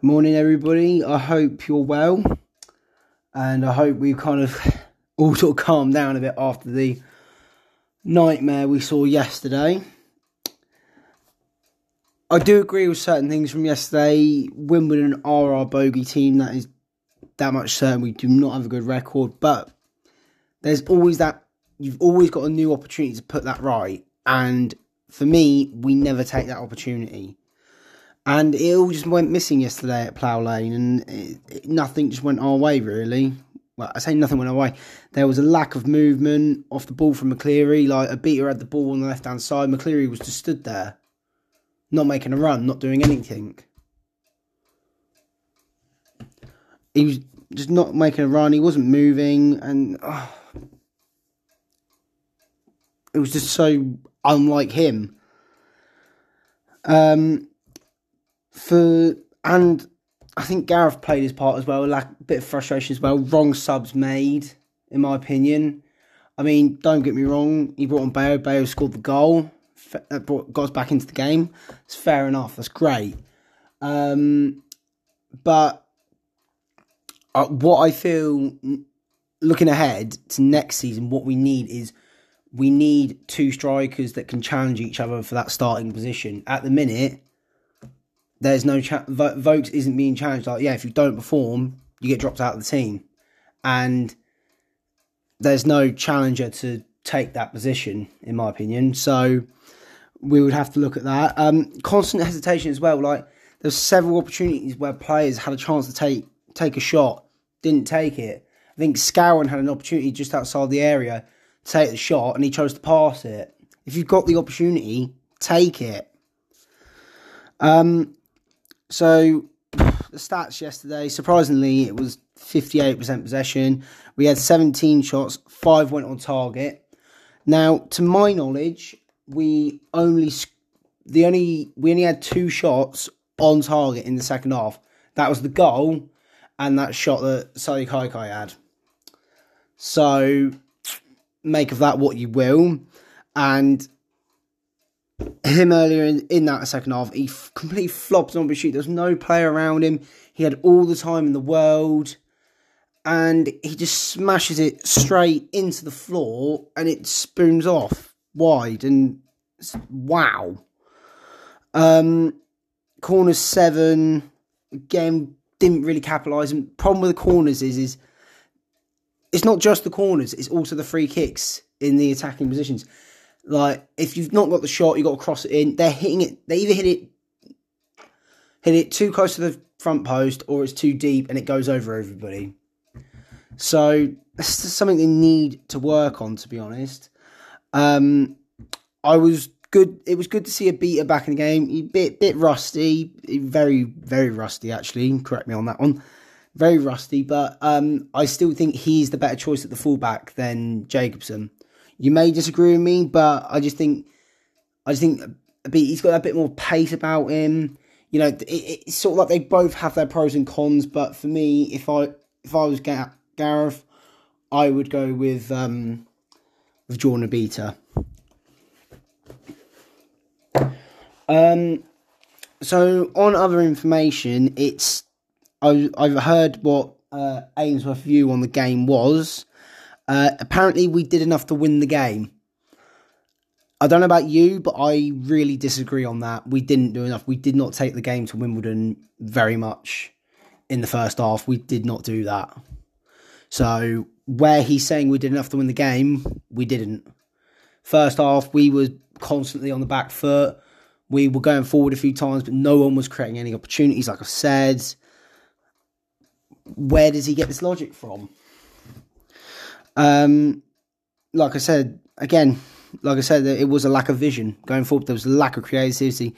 Morning, everybody. I hope you're well, and I hope we kind of all sort of calmed down a bit after the nightmare we saw yesterday. I do agree with certain things from yesterday. Wimbledon are our bogey team. That is that much certain. We do not have a good record, but there's always that. You've always got a new opportunity to put that right, and for me, we never take that opportunity and it all just went missing yesterday at Plough Lane, and it, it, nothing just went our way really. Well, I say nothing went our way. There was a lack of movement off the ball from McCleary. Like Obita had the ball on the left hand side, McCleary was just stood there, not making a run, not doing anything. He was just not making a run. He wasn't moving, and oh, it was just so unlike him. Um, for and I think Gareth played his part as well. Like a bit of frustration as well. Wrong subs made, in my opinion. I mean, don't get me wrong. He brought on Bayo. Bayo scored the goal. That brought, got us back into the game. It's fair enough. That's great. Um, but uh, what I feel, looking ahead to next season, what we need is we need two strikers that can challenge each other for that starting position. At the minute, there's no cha- Vokes isn't being challenged. Like, yeah, if you don't perform, you get dropped out of the team, and there's no challenger to take that position, in my opinion. So we would have to look at that. Um, constant hesitation as well. Like there's several opportunities where players had a chance to take take a shot, didn't take it. I think Scowen had an opportunity just outside the area to take the shot, and he chose to pass it. If you've got the opportunity, take it. Um, so the stats yesterday, surprisingly, it was 58% possession. We had 17 shots, five went on target. Now, to my knowledge, we only the only we only had two shots on target in the second half. That was the goal and that shot that Sadiq Kaikai had. So make of that what you will. And him earlier in, in that second half, he f- completely flopped on the shoot. There was no player around him. He had all the time in the world. And he just smashes it straight into the floor and it spoons off wide. And wow. Um, corner seven, again, didn't really capitalise. And problem with the corners is, is it's not just the corners, it's also the free kicks in the attacking positions. Like if you've not got the shot, you've got to cross it in. They're hitting it. They either hit it, hit it too close to the front post, or it's too deep and it goes over everybody. So it's something they need to work on. To be honest, um, I was good. It was good to see Obita back in the game. He bit bit rusty, very very rusty actually. Correct me on that one. Very rusty, but um, I still think he's the better choice at the fullback than Jacobson. You may disagree with me, but I just think I just think he's got a bit more pace about him. You know, it, it's sort of like they both have their pros and cons. But for me, if I if I was Gareth, I would go with um, with Jordan Obita. Um, so on other information, it's I, I've heard what uh, Ainsworth view on the game was. Uh, apparently, we did enough to win the game. I don't know about you, but I really disagree on that. We didn't do enough. We did not take the game to Wimbledon very much in the first half. We did not do that. So, where he's saying we did enough to win the game, we didn't. First half, we were constantly on the back foot. We were going forward a few times, but no one was creating any opportunities, like I said. Where does he get this logic from? Um, like I said, again, like I said, it was a lack of vision going forward. There was a lack of creativity.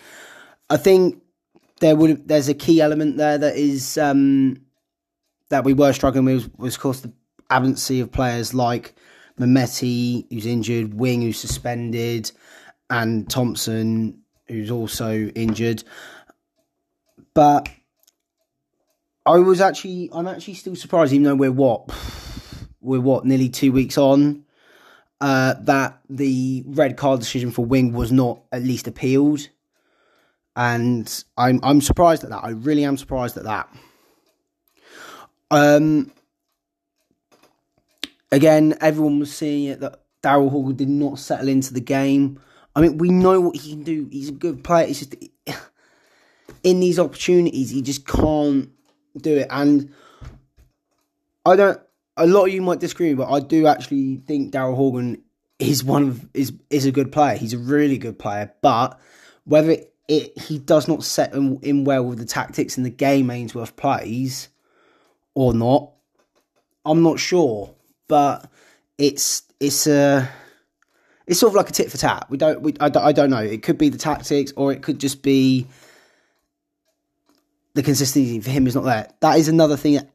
I think there would there's a key element there that is um, that we were struggling with was of course the absence of players like Mehmeti, who's injured, Wing, who's suspended, and Thompson, who's also injured. But I was actually, I'm actually still surprised, even though we're what we're what nearly two weeks on. Uh, that the red card decision for Wing was not at least appealed, and I'm I'm surprised at that. I really am surprised at that. Um, again, everyone was seeing it that Daryl Horgan did not settle into the game. I mean, we know what he can do. He's a good player. It's just in these opportunities, he just can't do it. And I don't. A lot of you might disagree, but I do actually think Daryl Horgan is one of is is a good player. He's a really good player, but whether it, it he does not set in, in well with the tactics and the game Ainsworth plays or not, I'm not sure. But it's it's a it's sort of like a tit for tat. We don't we I, I don't know. It could be the tactics or it could just be the consistency for him is not there. That is another thing that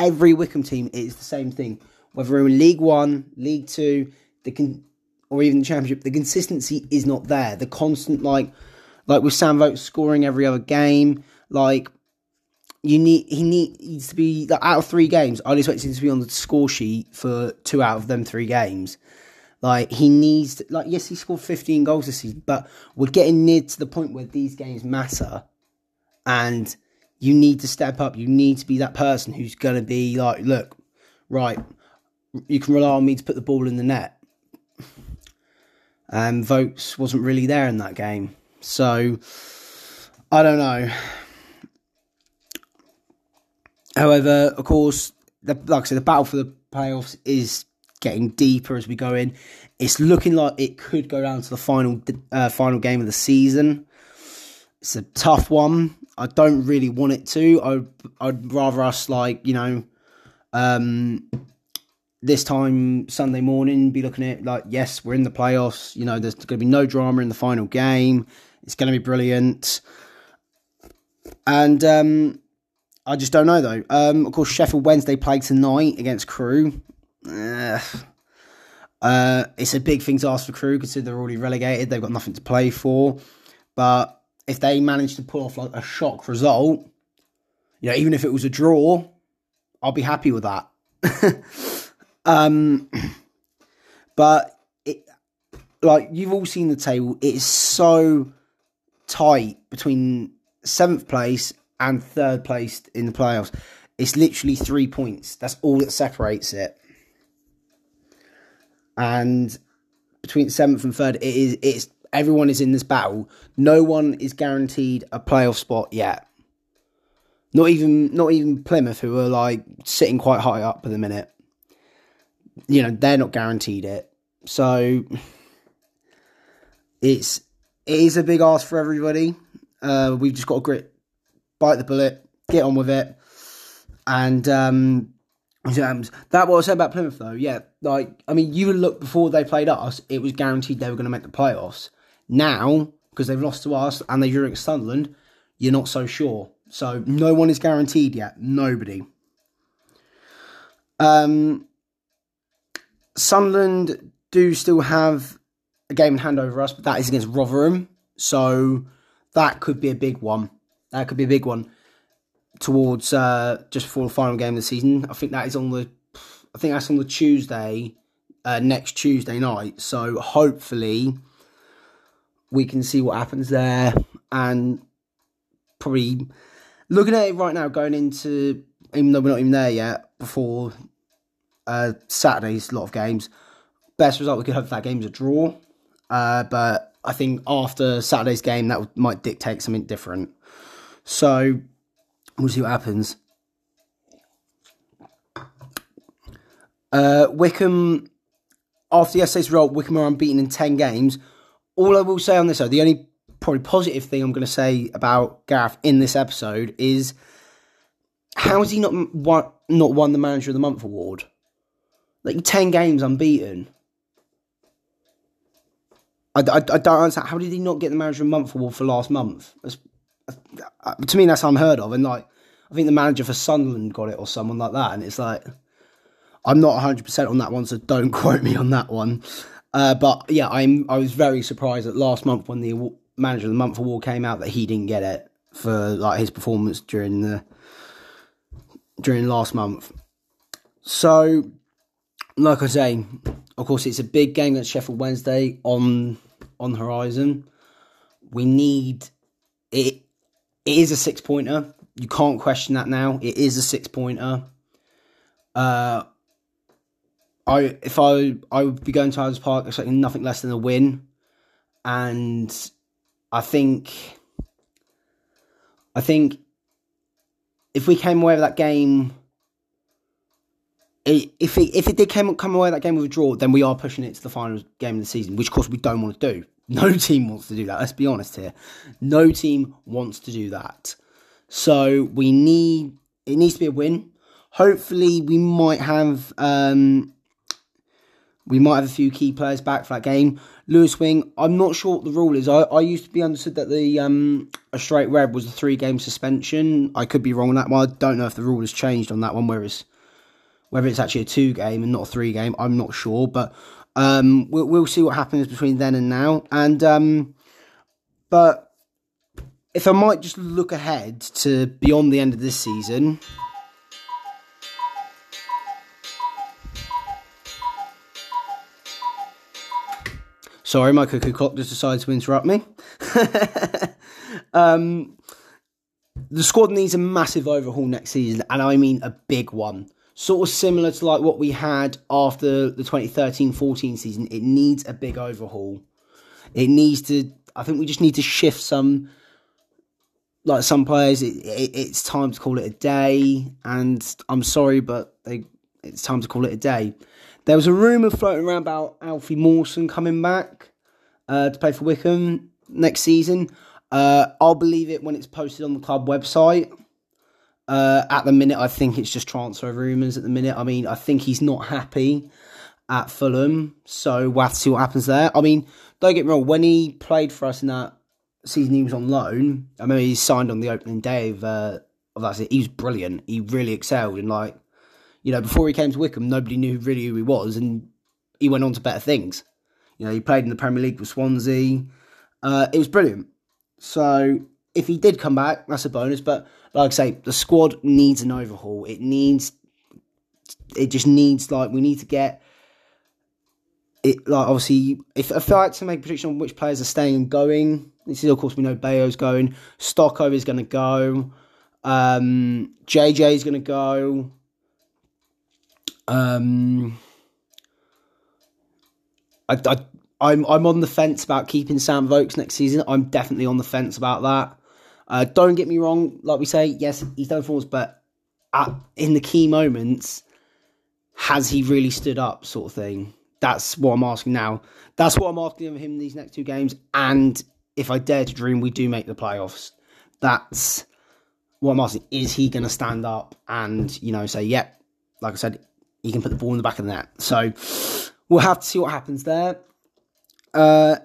every Wycombe team is the same thing. Whether in League One, League Two, the con- or even the Championship, the consistency is not there. The constant like like with Sam Vokes scoring every other game, like you need he needs to be like, out of three games. I'd expect him to be on the score sheet for two out of them three games. Like he needs, to, like yes, he scored fifteen goals this season, but we're getting near to the point where these games matter, and you need to step up. You need to be that person who's going to be like, look, right, you can rely on me to put the ball in the net. And um, Vokes wasn't really there in that game, so I don't know. However, of course, the, like I said, the battle for the playoffs is getting deeper as we go in. It's looking like it could go down to the final uh, final game of the season. It's a tough one. I don't really want it to. I I'd rather us like you know, um, this time Sunday morning be looking at like yes we're in the playoffs. You know there's going to be no drama in the final game. It's going to be brilliant. And um, I just don't know though. Um, of course, Sheffield Wednesday play tonight against Crewe. Uh, it's a big thing to ask for Crewe considering they're already relegated. They've got nothing to play for. But if they manage to pull off like a shock result, you know, even if it was a draw, I'll be happy with that. um, but it, like you've all seen the table, it is so tight between seventh place and third place in the playoffs. It's literally three points. That's all that separates it. And between seventh and third, it is it's everyone is in this battle. No one is guaranteed a playoff spot yet. Not even not even Plymouth, who are like sitting quite high up at the minute. You know, they're not guaranteed it. So it's it is a big ask for everybody. Uh, we've just got to grit bite the bullet, get on with it. And um, that what I said about Plymouth though. Yeah, like I mean, you look before they played us, it was guaranteed they were going to make the playoffs. Now, because they've lost to us and they drew against Sunderland, you're not so sure. So no one is guaranteed yet. Nobody. Um, Sunderland do still have a game in hand over us, but that is against Rotherham. So that could be a big one. That could be a big one towards uh, just before the final game of the season. I think that is on the, I think that's on the Tuesday, uh, next Tuesday night. So hopefully we can see what happens there, and probably looking at it right now, going into even though we're not even there yet before uh, Saturday's lot of games. Best result we could hope for that game is a draw, uh, but I think after Saturday's game that might dictate something different. So we'll see what happens. Uh, Wycombe, after yesterday's result, Wycombe are unbeaten in 10 games. All I will say on this, though, the only probably positive thing I'm going to say about Gareth in this episode is how has he not won, not won the Manager of the Month award? Like 10 games unbeaten. I, I, I don't understand. How did he not get the Manager of the Month award for last month? That's uh, to me that's unheard of. And like, I think the manager for Sunderland got it or someone like that. And it's like, I'm not 100 percent on that one, so don't quote me on that one. Uh, but yeah, I'm I was very surprised that last month when the manager of the month award came out that he didn't get it for like his performance during the during last month. So, like I say, of course, it's a big game against Sheffield Wednesday on on horizon. We need it it is a six pointer. You can't question that now. It is a six pointer. Uh, I if I I would be going to Adams Park expecting nothing less than a win, and I think I think if we came away with that game, if it if it did come come away with that game with a draw, then we are pushing it to the final game of the season, which of course we don't want to do. No team wants to do that. Let's be honest here. No team wants to do that. So we need it needs to be a win. Hopefully, we might have um, we might have a few key players back for that game. Lewis Wing, I'm not sure what the rule is. I, I used to be understood that the um, a straight red was a three game suspension. I could be wrong on that one. I don't know if the rule has changed on that one, whereas whether it's actually a two game and not a three game, I'm not sure. But um, we'll, we'll see what happens between then and now. And um, but if I might just look ahead to beyond the end of this season. Sorry, my cuckoo clock just decided to interrupt me. um, the squad needs a massive overhaul next season, and I mean a big one sort of similar to like what we had after the 2013-14 season. It needs a big overhaul. It needs to. I think we just need to shift some. Like some players, it, it, it's time to call it a day. And I'm sorry, but they, it's time to call it a day. There was a rumor floating around about Alfie Mawson coming back uh, to play for Wycombe next season. Uh, I'll believe it when it's posted on the club website. Uh, at the minute, I think it's just transfer rumours at the minute. I mean, I think he's not happy at Fulham, so we'll have to see what happens there. I mean, don't get me wrong, when he played for us in that season he was on loan, I mean, he signed on the opening day of, uh, of that season. He was brilliant. He really excelled. And, like, you know, before he came to Wycombe, nobody knew really who he was, and he went on to better things. You know, he played in the Premier League with Swansea. Uh, it was brilliant. So if he did come back, that's a bonus. But like I say, the squad needs an overhaul. It needs, it just needs like we need to get it. Like obviously, if, if I had to make a prediction on which players are staying and going, this is of course we know Bayo's going, Stocko is going to go, um, JJ is going to go. Um, I, I, I'm I'm on the fence about keeping Sam Vokes next season. I'm definitely on the fence about that. Uh, don't get me wrong, like we say, yes, he's done falls, but at, in the key moments, has he really stood up, sort of thing? That's what I'm asking now. That's what I'm asking of him these next two games. And if I dare to dream, we do make the playoffs. That's what I'm asking. Is he going to stand up and, you know, say, yep, like I said, he can put the ball in the back of the net. So we'll have to see what happens there. Uh,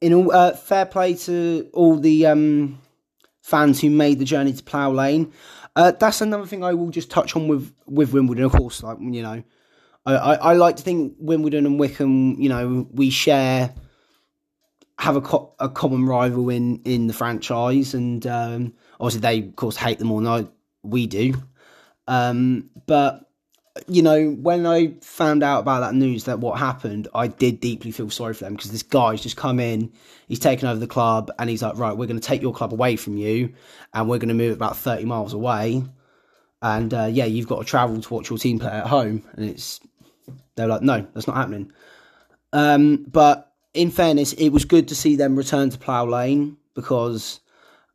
in all, uh, fair play to all the um, fans who made the journey to Plough Lane. Uh, that's another thing I will just touch on with with Wimbledon. Of course, like you know, I, I, I like to think Wimbledon and Wycombe. you know, we share have a co- a common rival in in the franchise, and um, obviously they of course hate them all. No, we do. Um, but you know, when I found out about that news that what happened, I did deeply feel sorry for them because this guy's just come in, he's taken over the club, and he's like, right, we're going to take your club away from you, and we're going to move it about thirty miles away, and uh, yeah, you've got to travel to watch your team play at home, and it's they're like, no, that's not happening. Um, but in fairness, it was good to see them return to Plough Lane because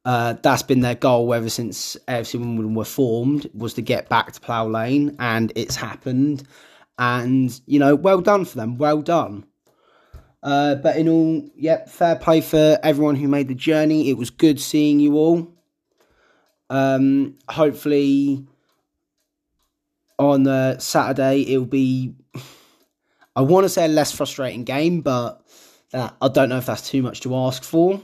uh, that's been their goal ever since AFC Wimbledon were formed was to get back to Plough Lane, and it's happened. And you know, well done for them. Well done. Uh, but in all, yep, fair play for everyone who made the journey. It was good seeing you all. Um, hopefully, on uh, Saturday it'll be. I want to say a less frustrating game, but uh, I don't know if that's too much to ask for.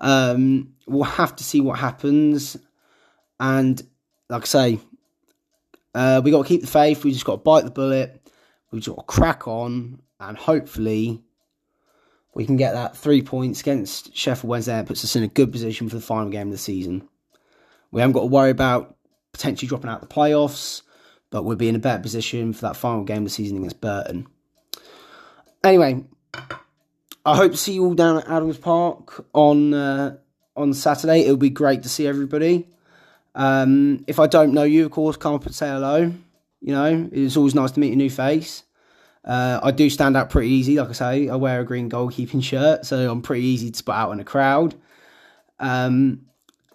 Um, we'll have to see what happens. And like I say, uh, we got to keep the faith. We just got to bite the bullet. We just got to crack on, and hopefully, we can get that three points against Sheffield Wednesday. It puts us in a good position for the final game of the season. We haven't got to worry about potentially dropping out the playoffs, but we'll be in a better position for that final game of the season against Burton. Anyway, I hope to see you all down at Adams Park on uh, on Saturday. It'll be great to see everybody. Um, if I don't know you, of course, come up and say hello. You know, it's always nice to meet a new face. Uh, I do stand out pretty easy, like I say. I wear a green goalkeeping shirt, so I'm pretty easy to spot out in a crowd. Um,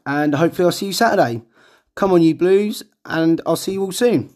and hopefully, I'll see you Saturday. Come on, you Blues, and I'll see you all soon.